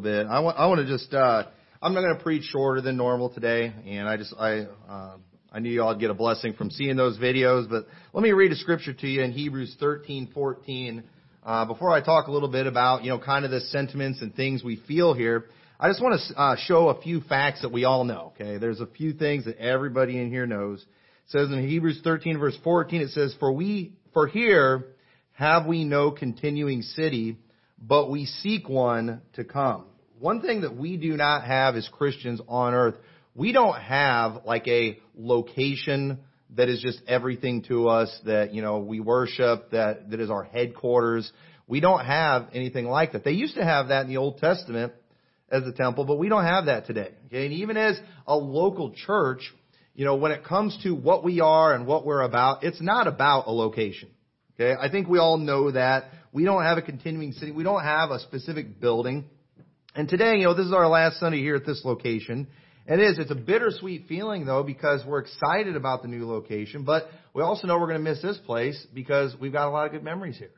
bit. I want I want to just uh, I'm not going to preach shorter than normal today, and I just I uh, I knew y'all would get a blessing from seeing those videos, but let me read a scripture to you in Hebrews 13:14. Uh, before I talk a little bit about you know kind of the sentiments and things we feel here, I just want to uh, show a few facts that we all know. Okay, there's a few things that everybody in here knows. It says in Hebrews 13 verse 14, it says, "For we for here have we no continuing city." but we seek one to come. One thing that we do not have as Christians on earth, we don't have like a location that is just everything to us that, you know, we worship, that, that is our headquarters. We don't have anything like that. They used to have that in the Old Testament as a temple, but we don't have that today. Okay. And even as a local church, you know, when it comes to what we are and what we're about, it's not about a location. Okay. I think we all know that. We don't have a continuing city. We don't have a specific building. And today, you know, this is our last Sunday here at this location. It is. It's a bittersweet feeling though because we're excited about the new location, but we also know we're going to miss this place because we've got a lot of good memories here.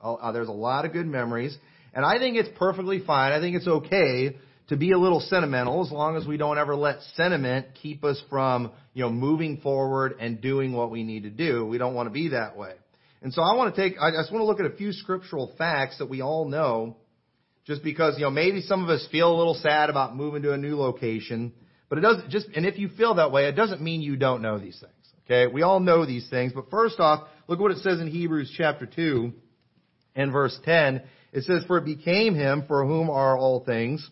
Uh, there's a lot of good memories, and I think it's perfectly fine. I think it's okay to be a little sentimental as long as we don't ever let sentiment keep us from, you know, moving forward and doing what we need to do. We don't want to be that way. And so I want to take, I just want to look at a few scriptural facts that we all know, just because, you know, maybe some of us feel a little sad about moving to a new location, but it doesn't just, and if you feel that way, it doesn't mean you don't know these things. Okay? We all know these things, but first off, look what it says in Hebrews chapter 2 and verse 10. It says, For it became him for whom are all things,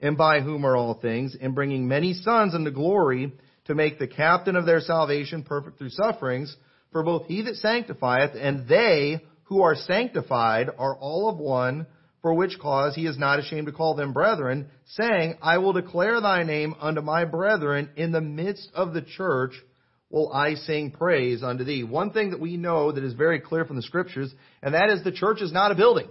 and by whom are all things, in bringing many sons into glory, to make the captain of their salvation perfect through sufferings, for both he that sanctifieth and they who are sanctified are all of one, for which cause he is not ashamed to call them brethren, saying, I will declare thy name unto my brethren in the midst of the church will I sing praise unto thee. One thing that we know that is very clear from the scriptures, and that is the church is not a building.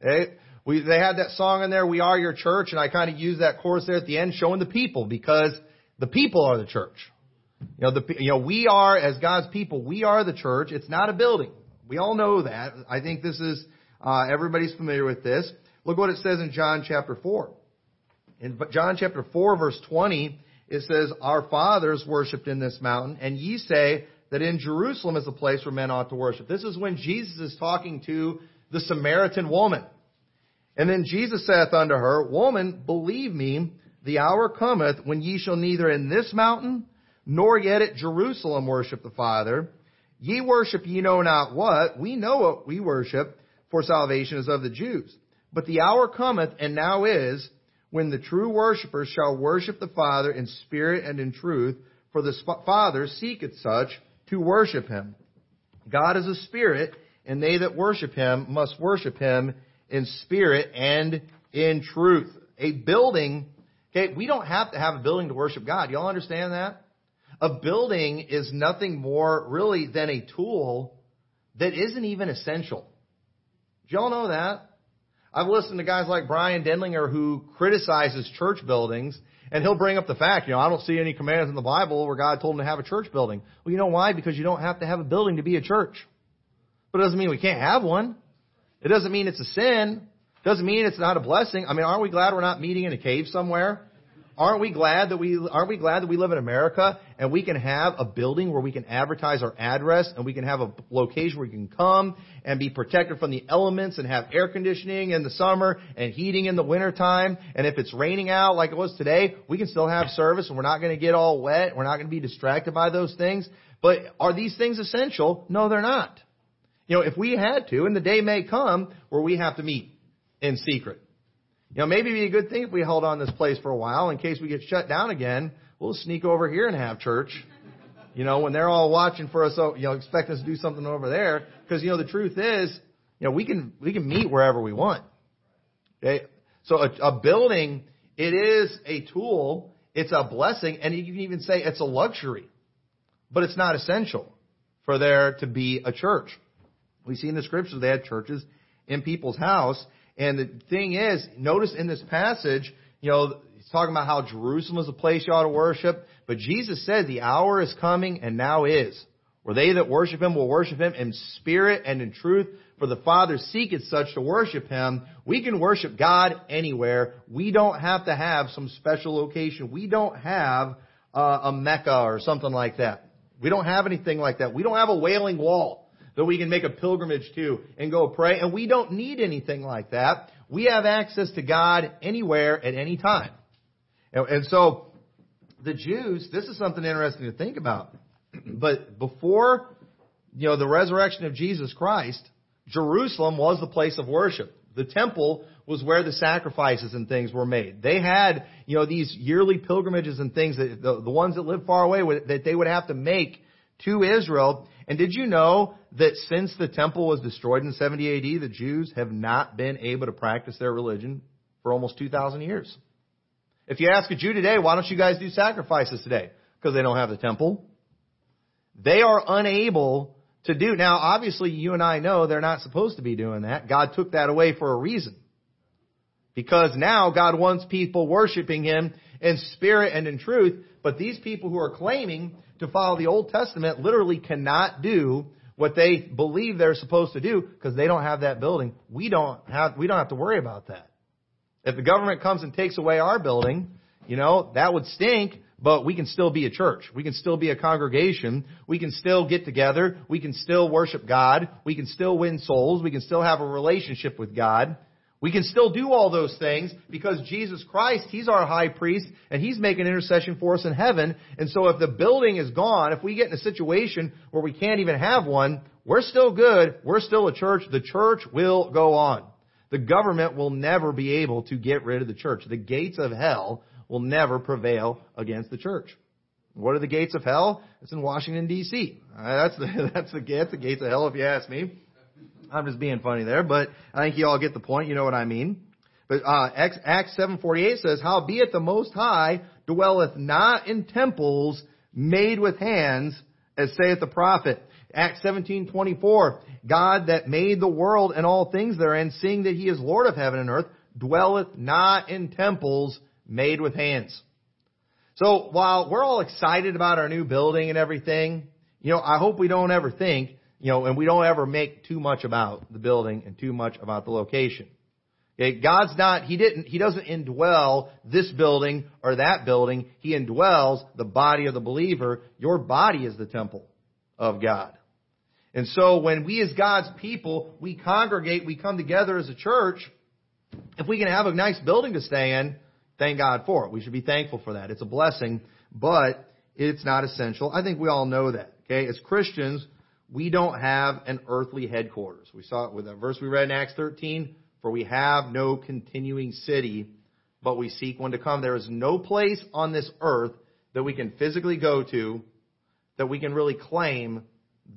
Okay? We, they had that song in there, We Are Your Church, and I kind of use that chorus there at the end, showing the people, because the people are the church. You know, the, you know, we are, as God's people, we are the church. It's not a building. We all know that. I think this is, uh, everybody's familiar with this. Look what it says in John chapter 4. In John chapter 4 verse 20, it says, Our fathers worshipped in this mountain, and ye say that in Jerusalem is the place where men ought to worship. This is when Jesus is talking to the Samaritan woman. And then Jesus saith unto her, Woman, believe me, the hour cometh when ye shall neither in this mountain nor yet at Jerusalem worship the Father. Ye worship ye know not what. We know what we worship, for salvation is of the Jews. But the hour cometh, and now is, when the true worshippers shall worship the Father in spirit and in truth, for the Father seeketh such to worship him. God is a spirit, and they that worship him must worship him in spirit and in truth. A building, okay, we don't have to have a building to worship God. Y'all understand that? A building is nothing more really than a tool that isn't even essential. Do y'all know that? I've listened to guys like Brian Denlinger who criticizes church buildings, and he'll bring up the fact, you know, I don't see any commands in the Bible where God told him to have a church building. Well, you know why? Because you don't have to have a building to be a church. But it doesn't mean we can't have one. It doesn't mean it's a sin. It doesn't mean it's not a blessing. I mean, aren't we glad we're not meeting in a cave somewhere? Aren't we glad that we aren't we glad that we live in America and we can have a building where we can advertise our address and we can have a location where we can come and be protected from the elements and have air conditioning in the summer and heating in the wintertime and if it's raining out like it was today, we can still have service and we're not going to get all wet, we're not going to be distracted by those things. But are these things essential? No, they're not. You know, if we had to, and the day may come where we have to meet in secret you know, maybe it'd be a good thing if we held on this place for a while in case we get shut down again. We'll sneak over here and have church. You know, when they're all watching for us, you know, expect us to do something over there. Because you know, the truth is, you know, we can we can meet wherever we want. Okay, so a, a building, it is a tool. It's a blessing, and you can even say it's a luxury, but it's not essential for there to be a church. We see in the scriptures they had churches in people's house, and the thing is, notice in this passage, you know, he's talking about how Jerusalem is a place you ought to worship, but Jesus said the hour is coming and now is where they that worship him will worship him in spirit and in truth, for the Father seeketh such to worship him. We can worship God anywhere. We don't have to have some special location. We don't have uh, a Mecca or something like that. We don't have anything like that. We don't have a wailing wall that we can make a pilgrimage to and go pray, and we don't need anything like that. We have access to God anywhere at any time. And, and so, the Jews, this is something interesting to think about. But before, you know, the resurrection of Jesus Christ, Jerusalem was the place of worship. The temple was where the sacrifices and things were made. They had, you know, these yearly pilgrimages and things that the, the ones that lived far away would, that they would have to make to Israel. And did you know that since the temple was destroyed in 70 AD, the Jews have not been able to practice their religion for almost 2,000 years? If you ask a Jew today, why don't you guys do sacrifices today? Because they don't have the temple. They are unable to do. Now, obviously, you and I know they're not supposed to be doing that. God took that away for a reason. Because now God wants people worshiping Him in spirit and in truth, but these people who are claiming to follow the Old Testament literally cannot do what they believe they're supposed to do because they don't have that building. We don't have, we don't have to worry about that. If the government comes and takes away our building, you know, that would stink, but we can still be a church. We can still be a congregation. We can still get together. We can still worship God. We can still win souls. We can still have a relationship with God. We can still do all those things because Jesus Christ, He's our high priest and He's making intercession for us in heaven. And so if the building is gone, if we get in a situation where we can't even have one, we're still good. We're still a church. The church will go on. The government will never be able to get rid of the church. The gates of hell will never prevail against the church. What are the gates of hell? It's in Washington D.C. Uh, that's the that's the that's the gates of hell, if you ask me. I'm just being funny there, but I think you all get the point. You know what I mean. But uh, Acts 7:48 says, "Howbeit the Most High dwelleth not in temples made with hands, as saith the prophet." Acts 17:24, God that made the world and all things therein, seeing that He is Lord of heaven and earth, dwelleth not in temples made with hands. So while we're all excited about our new building and everything, you know, I hope we don't ever think, you know, and we don't ever make too much about the building and too much about the location. Okay, God's not, He didn't, He doesn't indwell this building or that building. He indwells the body of the believer. Your body is the temple of God. And so when we as God's people, we congregate, we come together as a church, if we can have a nice building to stay in, thank God for it. We should be thankful for that. It's a blessing, but it's not essential. I think we all know that. Okay, as Christians, we don't have an earthly headquarters. We saw it with a verse we read in Acts 13, for we have no continuing city, but we seek one to come. There is no place on this earth that we can physically go to that we can really claim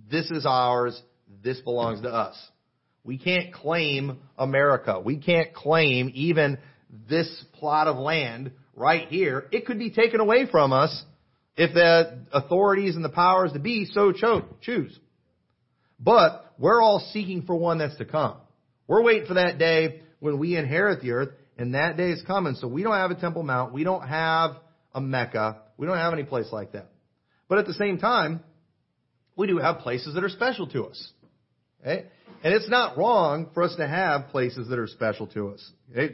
this is ours, this belongs to us. We can't claim America. We can't claim even this plot of land right here, it could be taken away from us if the authorities and the powers to be so cho- choose. But we're all seeking for one that's to come. We're waiting for that day when we inherit the earth, and that day is coming. So we don't have a Temple Mount. We don't have a Mecca. We don't have any place like that. But at the same time, we do have places that are special to us. Okay? And it's not wrong for us to have places that are special to us.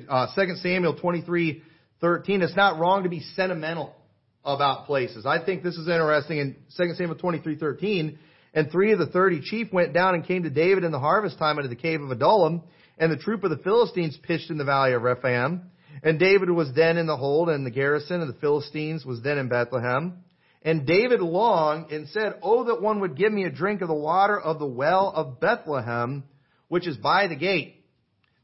Uh, 2 Samuel 23, 13, it's not wrong to be sentimental about places. I think this is interesting in 2 Samuel 23, 13. And three of the thirty chief went down and came to David in the harvest time into the cave of Adullam, and the troop of the Philistines pitched in the valley of Rephaim. And David was then in the hold, and the garrison of the Philistines was then in Bethlehem. And David longed and said, Oh, that one would give me a drink of the water of the well of Bethlehem, which is by the gate.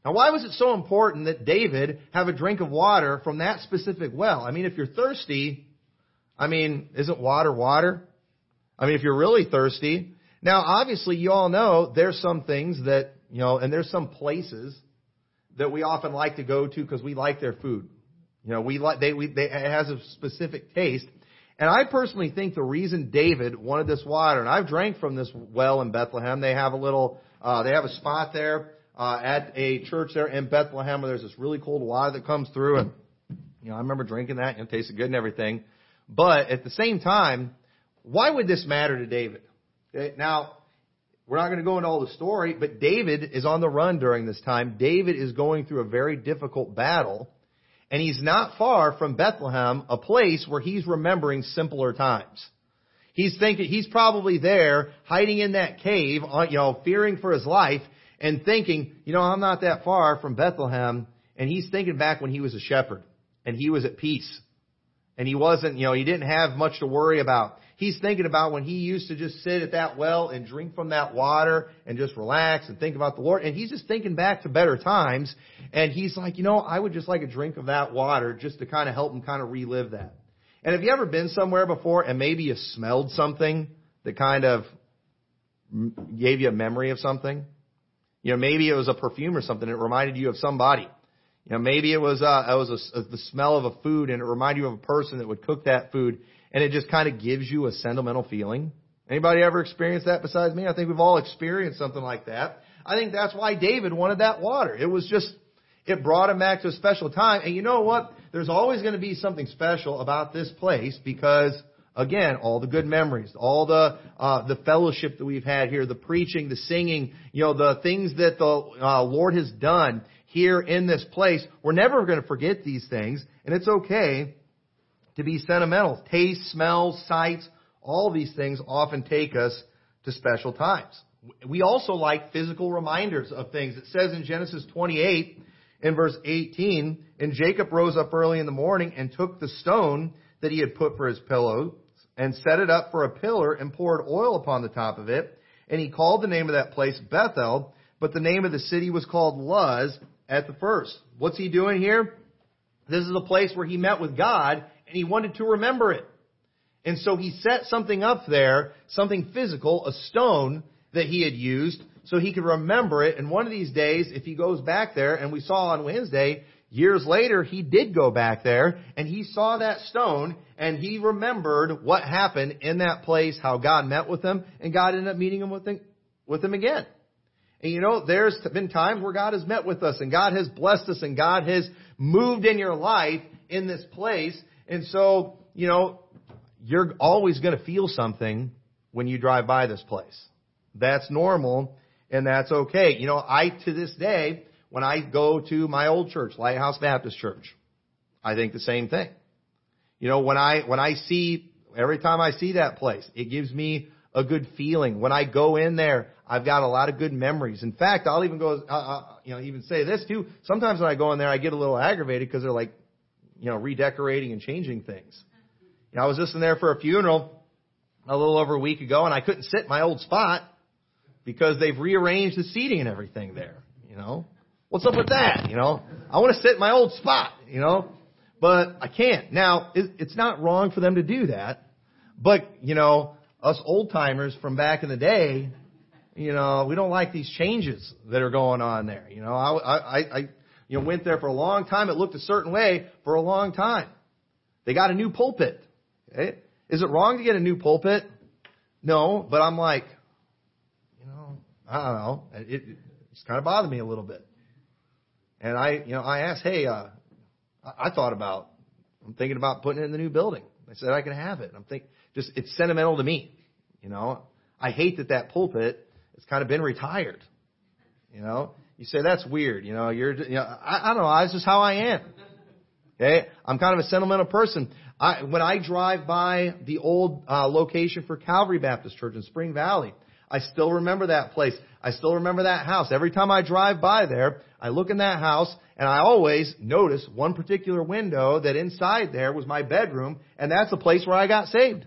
Now, why was it so important that David have a drink of water from that specific well? I mean, if you're thirsty, I mean, isn't water water? I mean, if you're really thirsty. Now, obviously, you all know there's some things that, you know, and there's some places that we often like to go to because we like their food. You know, we like, they, we, they, it has a specific taste. And I personally think the reason David wanted this water, and I've drank from this well in Bethlehem. They have a little, uh, they have a spot there uh, at a church there in Bethlehem where there's this really cold water that comes through, and you know I remember drinking that. and it tasted good and everything. But at the same time, why would this matter to David? Now, we're not going to go into all the story, but David is on the run during this time. David is going through a very difficult battle, and he's not far from Bethlehem, a place where he's remembering simpler times. He's thinking, he's probably there, hiding in that cave, uh, you know, fearing for his life, and thinking, you know, I'm not that far from Bethlehem, and he's thinking back when he was a shepherd, and he was at peace. And he wasn't, you know, he didn't have much to worry about. He's thinking about when he used to just sit at that well and drink from that water and just relax and think about the Lord. And he's just thinking back to better times. And he's like, you know, I would just like a drink of that water just to kind of help him kind of relive that. And have you ever been somewhere before and maybe you smelled something that kind of gave you a memory of something? You know, maybe it was a perfume or something that reminded you of somebody. You know, maybe it was uh, it was a, the smell of a food and it reminded you of a person that would cook that food, and it just kind of gives you a sentimental feeling. Anybody ever experienced that besides me? I think we've all experienced something like that. I think that's why David wanted that water. It was just it brought him back to a special time. And you know what? There's always going to be something special about this place because again, all the good memories, all the uh, the fellowship that we've had here, the preaching, the singing, you know, the things that the uh, Lord has done here in this place. We're never going to forget these things, and it's okay to be sentimental. Taste, smells, sights, all these things often take us to special times. We also like physical reminders of things. It says in Genesis 28 in verse 18, and Jacob rose up early in the morning and took the stone that he had put for his pillow and set it up for a pillar and poured oil upon the top of it. And he called the name of that place Bethel, but the name of the city was called Luz at the first. What's he doing here? This is a place where he met with God and he wanted to remember it. And so he set something up there, something physical, a stone that he had used so he could remember it. And one of these days, if he goes back there, and we saw on Wednesday, years later, he did go back there and he saw that stone and he remembered what happened in that place, how God met with him, and God ended up meeting him with him, with him again. And you know, there's been times where God has met with us and God has blessed us and God has moved in your life in this place. And so, you know, you're always going to feel something when you drive by this place. That's normal and that's okay. You know, I, to this day, when I go to my old church, Lighthouse Baptist Church, I think the same thing. You know, when I, when I see, every time I see that place, it gives me a good feeling. When I go in there, I've got a lot of good memories. In fact, I'll even go, uh, uh, you know, even say this too. Sometimes when I go in there, I get a little aggravated because they're like, you know, redecorating and changing things. You know, I was just in there for a funeral a little over a week ago, and I couldn't sit in my old spot because they've rearranged the seating and everything there. You know, what's up with that? You know, I want to sit in my old spot. You know, but I can't. Now, it's not wrong for them to do that, but you know, us old timers from back in the day, you know, we don't like these changes that are going on there. You know, I, I, I you know, went there for a long time. It looked a certain way for a long time. They got a new pulpit. Okay? Is it wrong to get a new pulpit? No, but I'm like, you know, I don't know. It, it, it's kind of bothered me a little bit. And I, you know, I asked, hey, uh, I, I thought about, I'm thinking about putting it in the new building. I said I can have it. I'm thinking, just it's sentimental to me. You know, I hate that that pulpit has kind of been retired. You know, you say that's weird. You know, you're, you know, I, I don't know. That's just how I am. Okay, I'm kind of a sentimental person. I, when I drive by the old uh, location for Calvary Baptist Church in Spring Valley, I still remember that place. I still remember that house. Every time I drive by there, I look in that house and I always notice one particular window that inside there was my bedroom and that's the place where I got saved.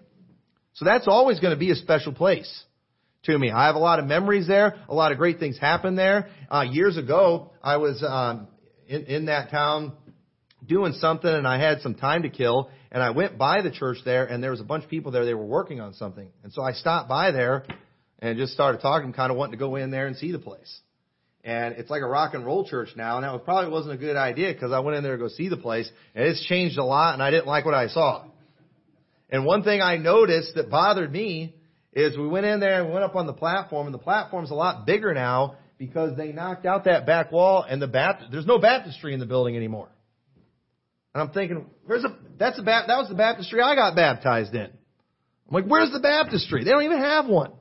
So that's always going to be a special place to me. I have a lot of memories there. A lot of great things happened there. Uh, years ago, I was um, in, in that town doing something, and I had some time to kill. And I went by the church there, and there was a bunch of people there. They were working on something, and so I stopped by there and just started talking, kind of wanting to go in there and see the place. And it's like a rock and roll church now, and that probably wasn't a good idea because I went in there to go see the place, and it's changed a lot, and I didn't like what I saw. And one thing I noticed that bothered me is we went in there and went up on the platform, and the platform's a lot bigger now because they knocked out that back wall, and the Baptist, there's no baptistry in the building anymore. And I'm thinking, where's a, that's a, that was the baptistry I got baptized in. I'm like, where's the baptistry? They don't even have one.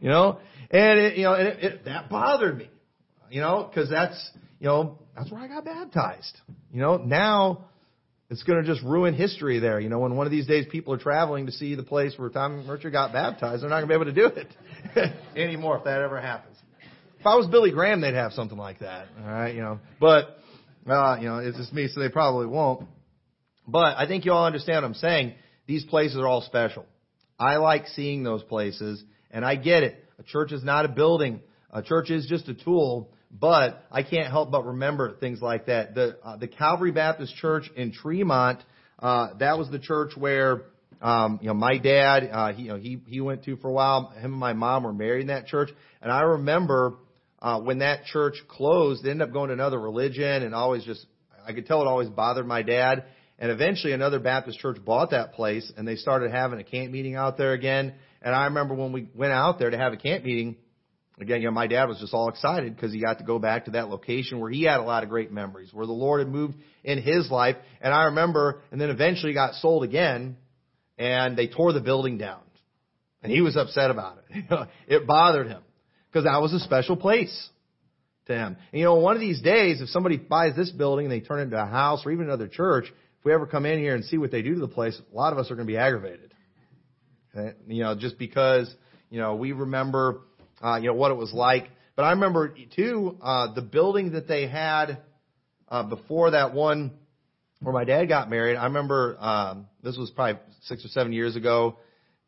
You know, and it, you know, and it, it, that bothered me. You know, because that's you know that's where I got baptized. You know, now it's going to just ruin history there. You know, when one of these days people are traveling to see the place where Tommy Mercer got baptized, they're not going to be able to do it anymore if that ever happens. If I was Billy Graham, they'd have something like that. All right, you know, but uh, you know, it's just me, so they probably won't. But I think you all understand what I'm saying. These places are all special. I like seeing those places, and I get it. A church is not a building. A church is just a tool, but I can't help but remember things like that. The uh, the Calvary Baptist Church in Tremont, uh, that was the church where um, you know my dad uh, he you know he he went to for a while. Him and my mom were married in that church, and I remember uh, when that church closed, they ended up going to another religion, and always just I could tell it always bothered my dad. And eventually another Baptist church bought that place and they started having a camp meeting out there again. And I remember when we went out there to have a camp meeting, again, you know, my dad was just all excited because he got to go back to that location where he had a lot of great memories, where the Lord had moved in his life. And I remember, and then eventually got sold again and they tore the building down. And he was upset about it. it bothered him because that was a special place to him. And you know, one of these days, if somebody buys this building and they turn it into a house or even another church, if we ever come in here and see what they do to the place, a lot of us are going to be aggravated. You know, just because, you know, we remember, uh, you know, what it was like. But I remember too, uh, the building that they had, uh, before that one where my dad got married. I remember, um, this was probably six or seven years ago.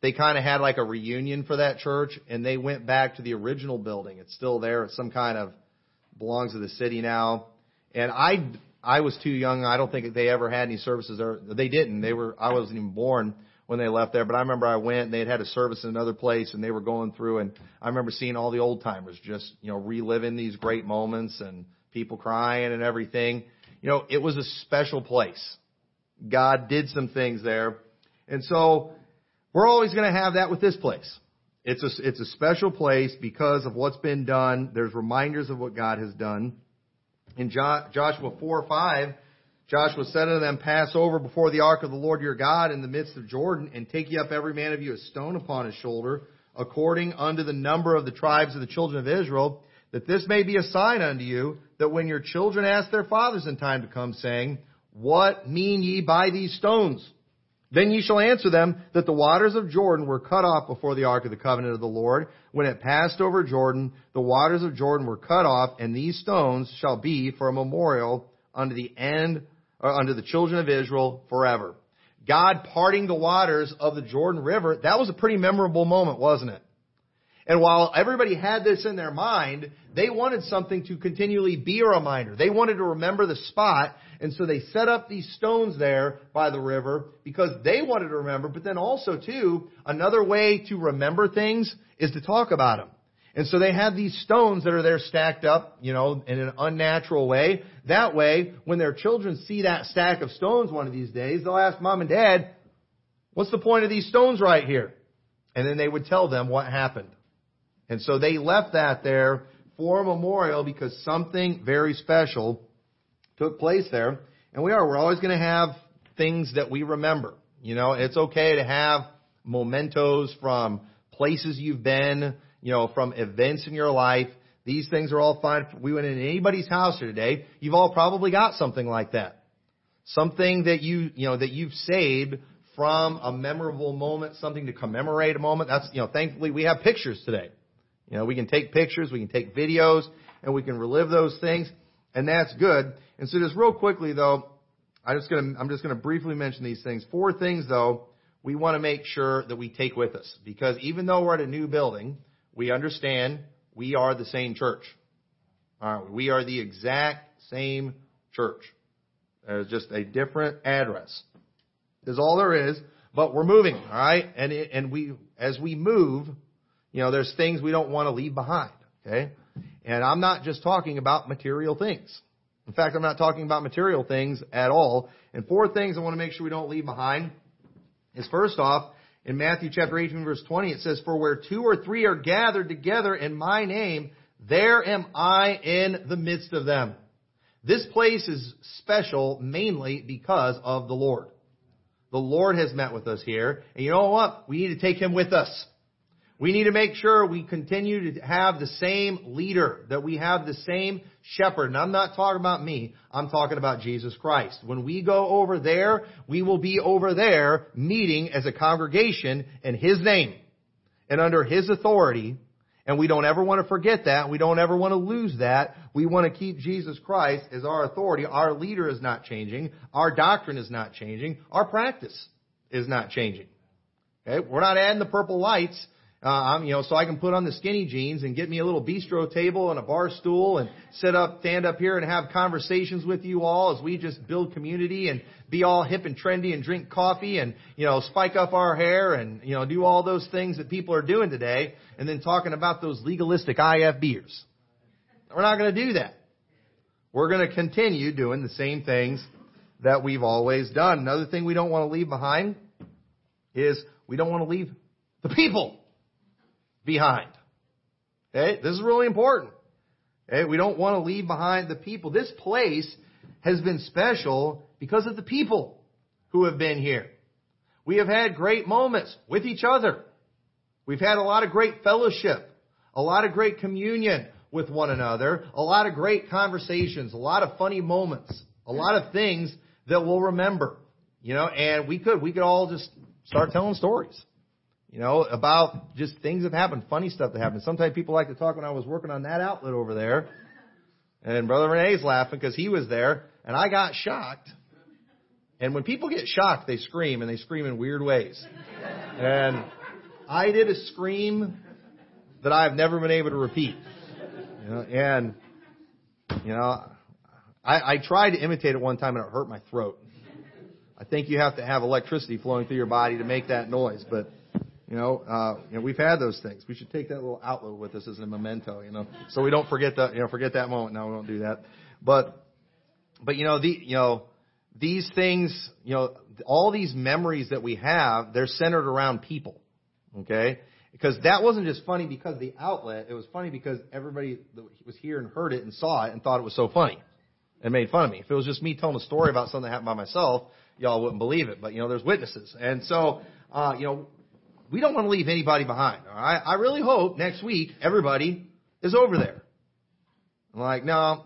They kind of had like a reunion for that church and they went back to the original building. It's still there. It's some kind of, belongs to the city now. And I I was too young. I don't think they ever had any services there. They didn't. They were. I wasn't even born when they left there. But I remember I went. and They had a service in another place, and they were going through. And I remember seeing all the old timers just you know reliving these great moments and people crying and everything. You know, it was a special place. God did some things there, and so we're always going to have that with this place. It's a it's a special place because of what's been done. There's reminders of what God has done in Joshua 4 5, Joshua said unto them, Pass over before the ark of the Lord your God in the midst of Jordan, and take ye up every man of you a stone upon his shoulder, according unto the number of the tribes of the children of Israel, that this may be a sign unto you, that when your children ask their fathers in time to come, saying, What mean ye by these stones? Then ye shall answer them that the waters of Jordan were cut off before the ark of the covenant of the Lord. When it passed over Jordan, the waters of Jordan were cut off, and these stones shall be for a memorial unto the end, Uh, unto the children of Israel forever. God parting the waters of the Jordan River, that was a pretty memorable moment, wasn't it? And while everybody had this in their mind, they wanted something to continually be a reminder. They wanted to remember the spot, and so they set up these stones there by the river because they wanted to remember, but then also too, another way to remember things is to talk about them. And so they have these stones that are there stacked up, you know, in an unnatural way. That way, when their children see that stack of stones one of these days, they'll ask mom and dad, what's the point of these stones right here? And then they would tell them what happened. And so they left that there for a memorial because something very special took place there. And we are, we're always going to have things that we remember. You know, it's okay to have mementos from places you've been, you know, from events in your life. These things are all fine. We went in anybody's house here today. You've all probably got something like that. Something that you, you know, that you've saved from a memorable moment, something to commemorate a moment. That's, you know, thankfully we have pictures today. You know, we can take pictures, we can take videos, and we can relive those things, and that's good. And so just real quickly though, I just gonna, I'm just gonna briefly mention these things. Four things though, we want to make sure that we take with us. Because even though we're at a new building, we understand we are the same church. Alright, we are the exact same church. There's just a different address. Is all there is, but we're moving, alright? And, it, and we, as we move, you know, there's things we don't want to leave behind. Okay? And I'm not just talking about material things. In fact, I'm not talking about material things at all. And four things I want to make sure we don't leave behind is first off, in Matthew chapter 18 verse 20, it says, For where two or three are gathered together in my name, there am I in the midst of them. This place is special mainly because of the Lord. The Lord has met with us here. And you know what? We need to take Him with us. We need to make sure we continue to have the same leader, that we have the same shepherd. And I'm not talking about me, I'm talking about Jesus Christ. When we go over there, we will be over there meeting as a congregation in His name and under His authority. And we don't ever want to forget that. We don't ever want to lose that. We want to keep Jesus Christ as our authority. Our leader is not changing. Our doctrine is not changing. Our practice is not changing. Okay? We're not adding the purple lights uh, I'm, you know, so I can put on the skinny jeans and get me a little bistro table and a bar stool and sit up, stand up here and have conversations with you all as we just build community and be all hip and trendy and drink coffee and, you know, spike up our hair and, you know, do all those things that people are doing today and then talking about those legalistic IFBers. We're not going to do that. We're going to continue doing the same things that we've always done. Another thing we don't want to leave behind is we don't want to leave the people behind. Okay? This is really important. Okay? We don't want to leave behind the people. This place has been special because of the people who have been here. We have had great moments with each other. We've had a lot of great fellowship, a lot of great communion with one another, a lot of great conversations, a lot of funny moments, a lot of things that we'll remember. You know, and we could, we could all just start telling stories. You know, about just things that happened, funny stuff that happened. Sometimes people like to talk when I was working on that outlet over there. And Brother Renee's laughing because he was there and I got shocked. And when people get shocked, they scream and they scream in weird ways. And I did a scream that I've never been able to repeat. You know, and, you know, I, I tried to imitate it one time and it hurt my throat. I think you have to have electricity flowing through your body to make that noise, but you know, uh, you know, we've had those things. We should take that little outlet with us as a memento, you know, so we don't forget that, you know, forget that moment. No, we won't do that. But, but you know, the, you know, these things, you know, all these memories that we have, they're centered around people. Okay? Because that wasn't just funny because the outlet. It was funny because everybody that was here and heard it and saw it and thought it was so funny and made fun of me. If it was just me telling a story about something that happened by myself, y'all wouldn't believe it. But, you know, there's witnesses. And so, uh, you know, we don't want to leave anybody behind. Right? I really hope next week everybody is over there. I'm like, no,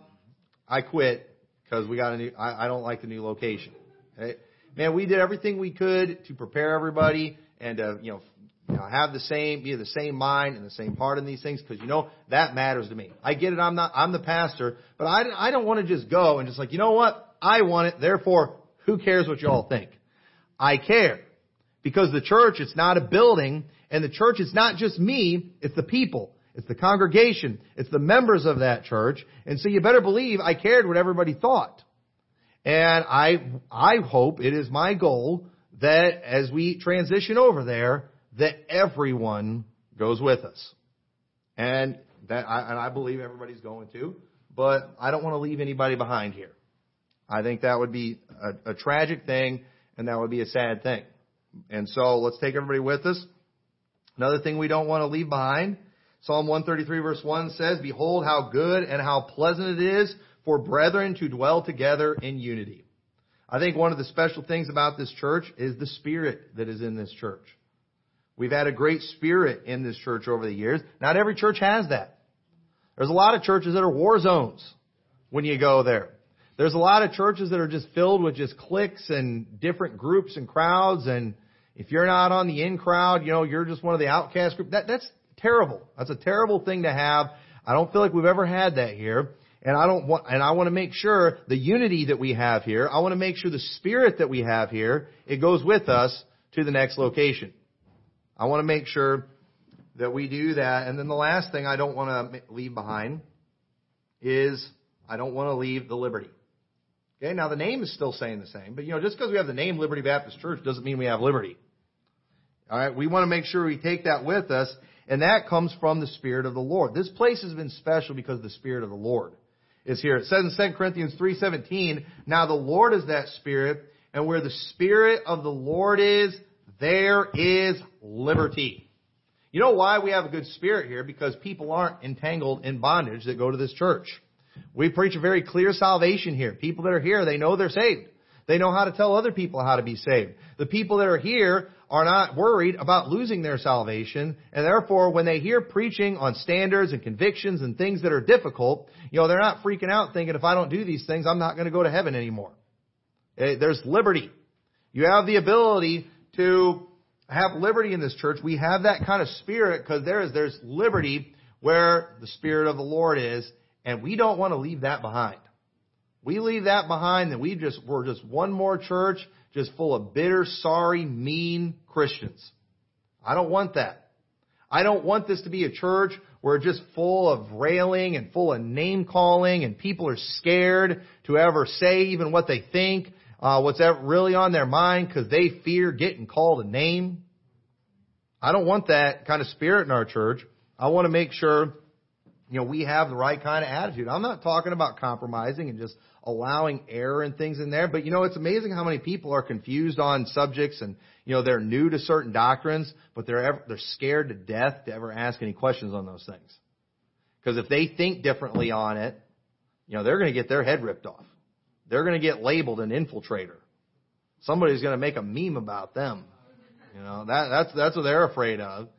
I quit because we got a new. I, I don't like the new location. Okay? Man, we did everything we could to prepare everybody and to you know, you know have the same, be the same mind and the same heart in these things because you know that matters to me. I get it. I'm not. I'm the pastor, but I I don't want to just go and just like you know what I want it. Therefore, who cares what you all think? I care. Because the church, it's not a building, and the church is not just me, it's the people. It's the congregation. It's the members of that church. And so you better believe I cared what everybody thought. And I, I hope it is my goal that as we transition over there, that everyone goes with us. And that, I, and I believe everybody's going to, but I don't want to leave anybody behind here. I think that would be a, a tragic thing, and that would be a sad thing. And so let's take everybody with us. Another thing we don't want to leave behind. Psalm 133 verse 1 says, Behold how good and how pleasant it is for brethren to dwell together in unity. I think one of the special things about this church is the spirit that is in this church. We've had a great spirit in this church over the years. Not every church has that. There's a lot of churches that are war zones when you go there. There's a lot of churches that are just filled with just cliques and different groups and crowds and if you're not on the in crowd, you know, you're just one of the outcast group. That, that's terrible. That's a terrible thing to have. I don't feel like we've ever had that here. And I don't want, and I want to make sure the unity that we have here, I want to make sure the spirit that we have here, it goes with us to the next location. I want to make sure that we do that. And then the last thing I don't want to leave behind is I don't want to leave the liberty. Okay, now the name is still saying the same, but you know, just because we have the name Liberty Baptist Church doesn't mean we have liberty. All right, we want to make sure we take that with us, and that comes from the Spirit of the Lord. This place has been special because the Spirit of the Lord is here. It says in 2 Corinthians 3:17, "Now the Lord is that Spirit, and where the Spirit of the Lord is, there is liberty." You know why we have a good spirit here? Because people aren't entangled in bondage that go to this church. We preach a very clear salvation here. People that are here, they know they're saved. They know how to tell other people how to be saved. The people that are here are not worried about losing their salvation, and therefore when they hear preaching on standards and convictions and things that are difficult, you know, they're not freaking out thinking if I don't do these things, I'm not going to go to heaven anymore. Eh, there's liberty. You have the ability to have liberty in this church. We have that kind of spirit because there is, there's liberty where the Spirit of the Lord is, and we don't want to leave that behind. We leave that behind and we just, we're just one more church just full of bitter, sorry, mean Christians. I don't want that. I don't want this to be a church where it's just full of railing and full of name calling and people are scared to ever say even what they think, uh, what's really on their mind because they fear getting called a name. I don't want that kind of spirit in our church. I want to make sure you know, we have the right kind of attitude. I'm not talking about compromising and just allowing error and things in there, but you know, it's amazing how many people are confused on subjects and, you know, they're new to certain doctrines, but they're ever, they're scared to death to ever ask any questions on those things. Because if they think differently on it, you know, they're going to get their head ripped off. They're going to get labeled an infiltrator. Somebody's going to make a meme about them. You know, that, that's, that's what they're afraid of.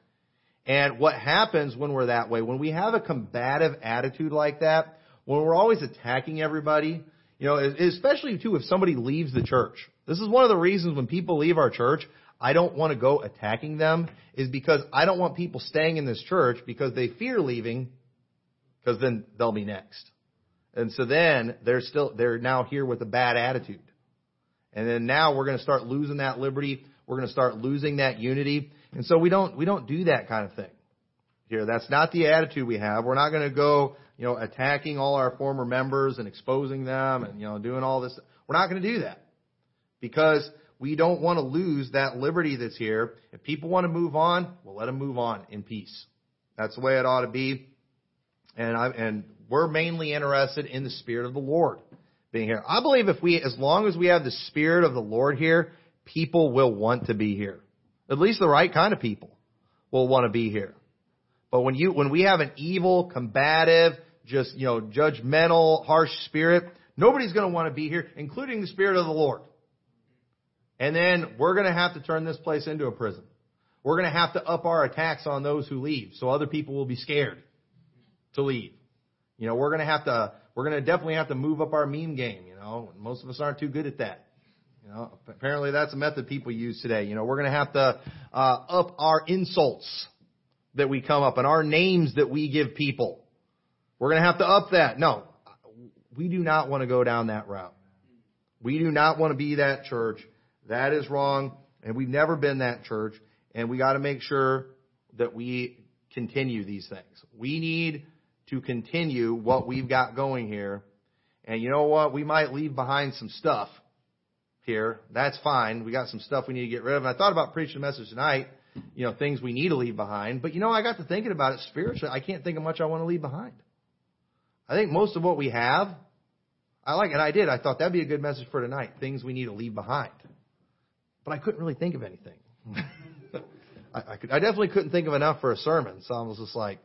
And what happens when we're that way, when we have a combative attitude like that, when we're always attacking everybody, you know, especially too if somebody leaves the church. This is one of the reasons when people leave our church, I don't want to go attacking them, is because I don't want people staying in this church because they fear leaving, because then they'll be next. And so then they're still, they're now here with a bad attitude. And then now we're going to start losing that liberty. We're going to start losing that unity. And so we don't, we don't do that kind of thing here. That's not the attitude we have. We're not going to go, you know, attacking all our former members and exposing them and, you know, doing all this. We're not going to do that because we don't want to lose that liberty that's here. If people want to move on, we'll let them move on in peace. That's the way it ought to be. And I, and we're mainly interested in the Spirit of the Lord being here. I believe if we, as long as we have the Spirit of the Lord here, people will want to be here. At least the right kind of people will want to be here. But when you, when we have an evil, combative, just, you know, judgmental, harsh spirit, nobody's going to want to be here, including the Spirit of the Lord. And then we're going to have to turn this place into a prison. We're going to have to up our attacks on those who leave, so other people will be scared to leave. You know, we're going to have to, we're going to definitely have to move up our meme game. You know, most of us aren't too good at that. You know, apparently that's a method people use today. You know, we're going to have to uh, up our insults that we come up and our names that we give people. We're going to have to up that. No, we do not want to go down that route. We do not want to be that church. That is wrong, and we've never been that church. And we got to make sure that we continue these things. We need to continue what we've got going here. And you know what? We might leave behind some stuff here. That's fine. We got some stuff we need to get rid of. And I thought about preaching a message tonight, you know, things we need to leave behind. But you know, I got to thinking about it spiritually. I can't think of much I want to leave behind. I think most of what we have, I like, and I did. I thought that'd be a good message for tonight. Things we need to leave behind. But I couldn't really think of anything. I, I, could, I definitely couldn't think of enough for a sermon. So I was just like,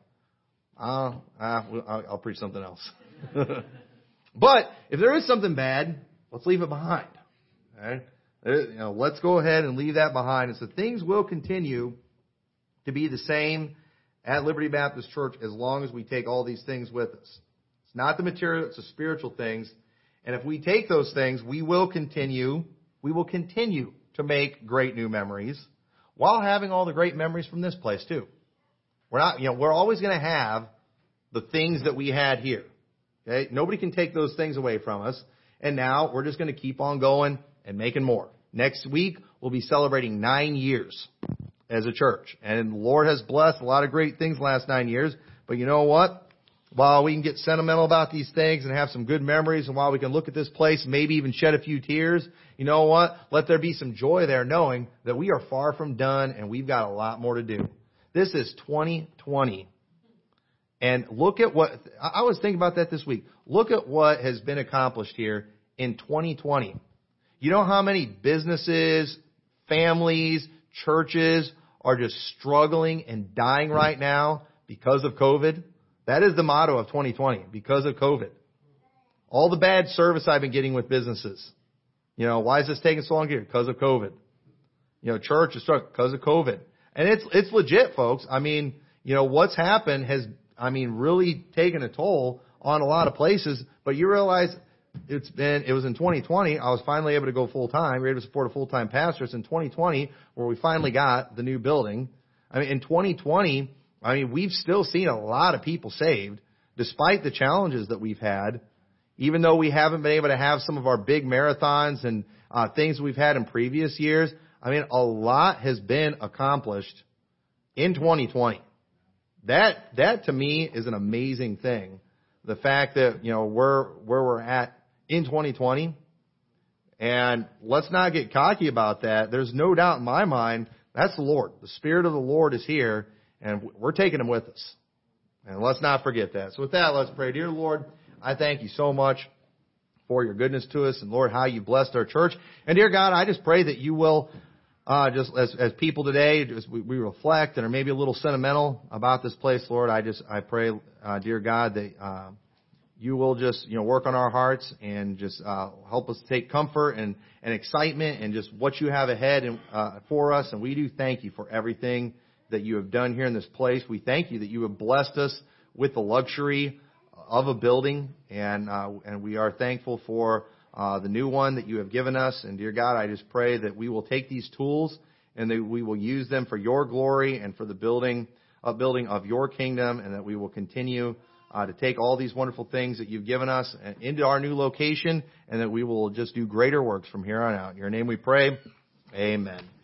uh, uh, I'll, I'll preach something else. but if there is something bad, let's leave it behind. Right? You know, let's go ahead and leave that behind. And so things will continue to be the same at Liberty Baptist Church as long as we take all these things with us. It's not the material, it's the spiritual things. And if we take those things, we will continue, we will continue to make great new memories while having all the great memories from this place too. We're not, you know, we're always going to have the things that we had here. Okay? Nobody can take those things away from us. And now we're just going to keep on going and making more. Next week, we'll be celebrating nine years as a church. And the Lord has blessed a lot of great things the last nine years. But you know what? While we can get sentimental about these things and have some good memories, and while we can look at this place, maybe even shed a few tears, you know what? Let there be some joy there knowing that we are far from done and we've got a lot more to do. This is 2020. And look at what, I was thinking about that this week. Look at what has been accomplished here in 2020. You know how many businesses, families, churches are just struggling and dying right now because of COVID? That is the motto of 2020, because of COVID. All the bad service I've been getting with businesses. You know, why is this taking so long here? Because of COVID. You know, church is struck because of COVID. And it's, it's legit, folks. I mean, you know, what's happened has, I mean, really taken a toll on a lot of places, but you realize it's been, it was in 2020, I was finally able to go full time. We were able to support a full time pastor. It's in 2020 where we finally got the new building. I mean, in 2020, I mean, we've still seen a lot of people saved despite the challenges that we've had. Even though we haven't been able to have some of our big marathons and uh, things we've had in previous years, I mean, a lot has been accomplished in 2020. That that to me is an amazing thing. The fact that you know where where we're at in 2020, and let's not get cocky about that. There's no doubt in my mind that's the Lord. The Spirit of the Lord is here, and we're taking Him with us. And let's not forget that. So with that, let's pray. Dear Lord, I thank you so much for your goodness to us, and Lord, how you blessed our church. And dear God, I just pray that you will uh, just as, as people today, just we, we reflect and are maybe a little sentimental about this place, Lord, I just I pray, uh, dear God, that uh, you will just you know work on our hearts and just uh, help us take comfort and, and excitement and just what you have ahead and, uh, for us. And we do thank you for everything that you have done here in this place. We thank you that you have blessed us with the luxury of a building, and uh, and we are thankful for uh, the new one that you have given us. And dear God, I just pray that we will take these tools and that we will use them for your glory and for the building, uh, building of your kingdom, and that we will continue uh, to take all these wonderful things that you've given us into our new location, and that we will just do greater works from here on out. In your name we pray. Amen.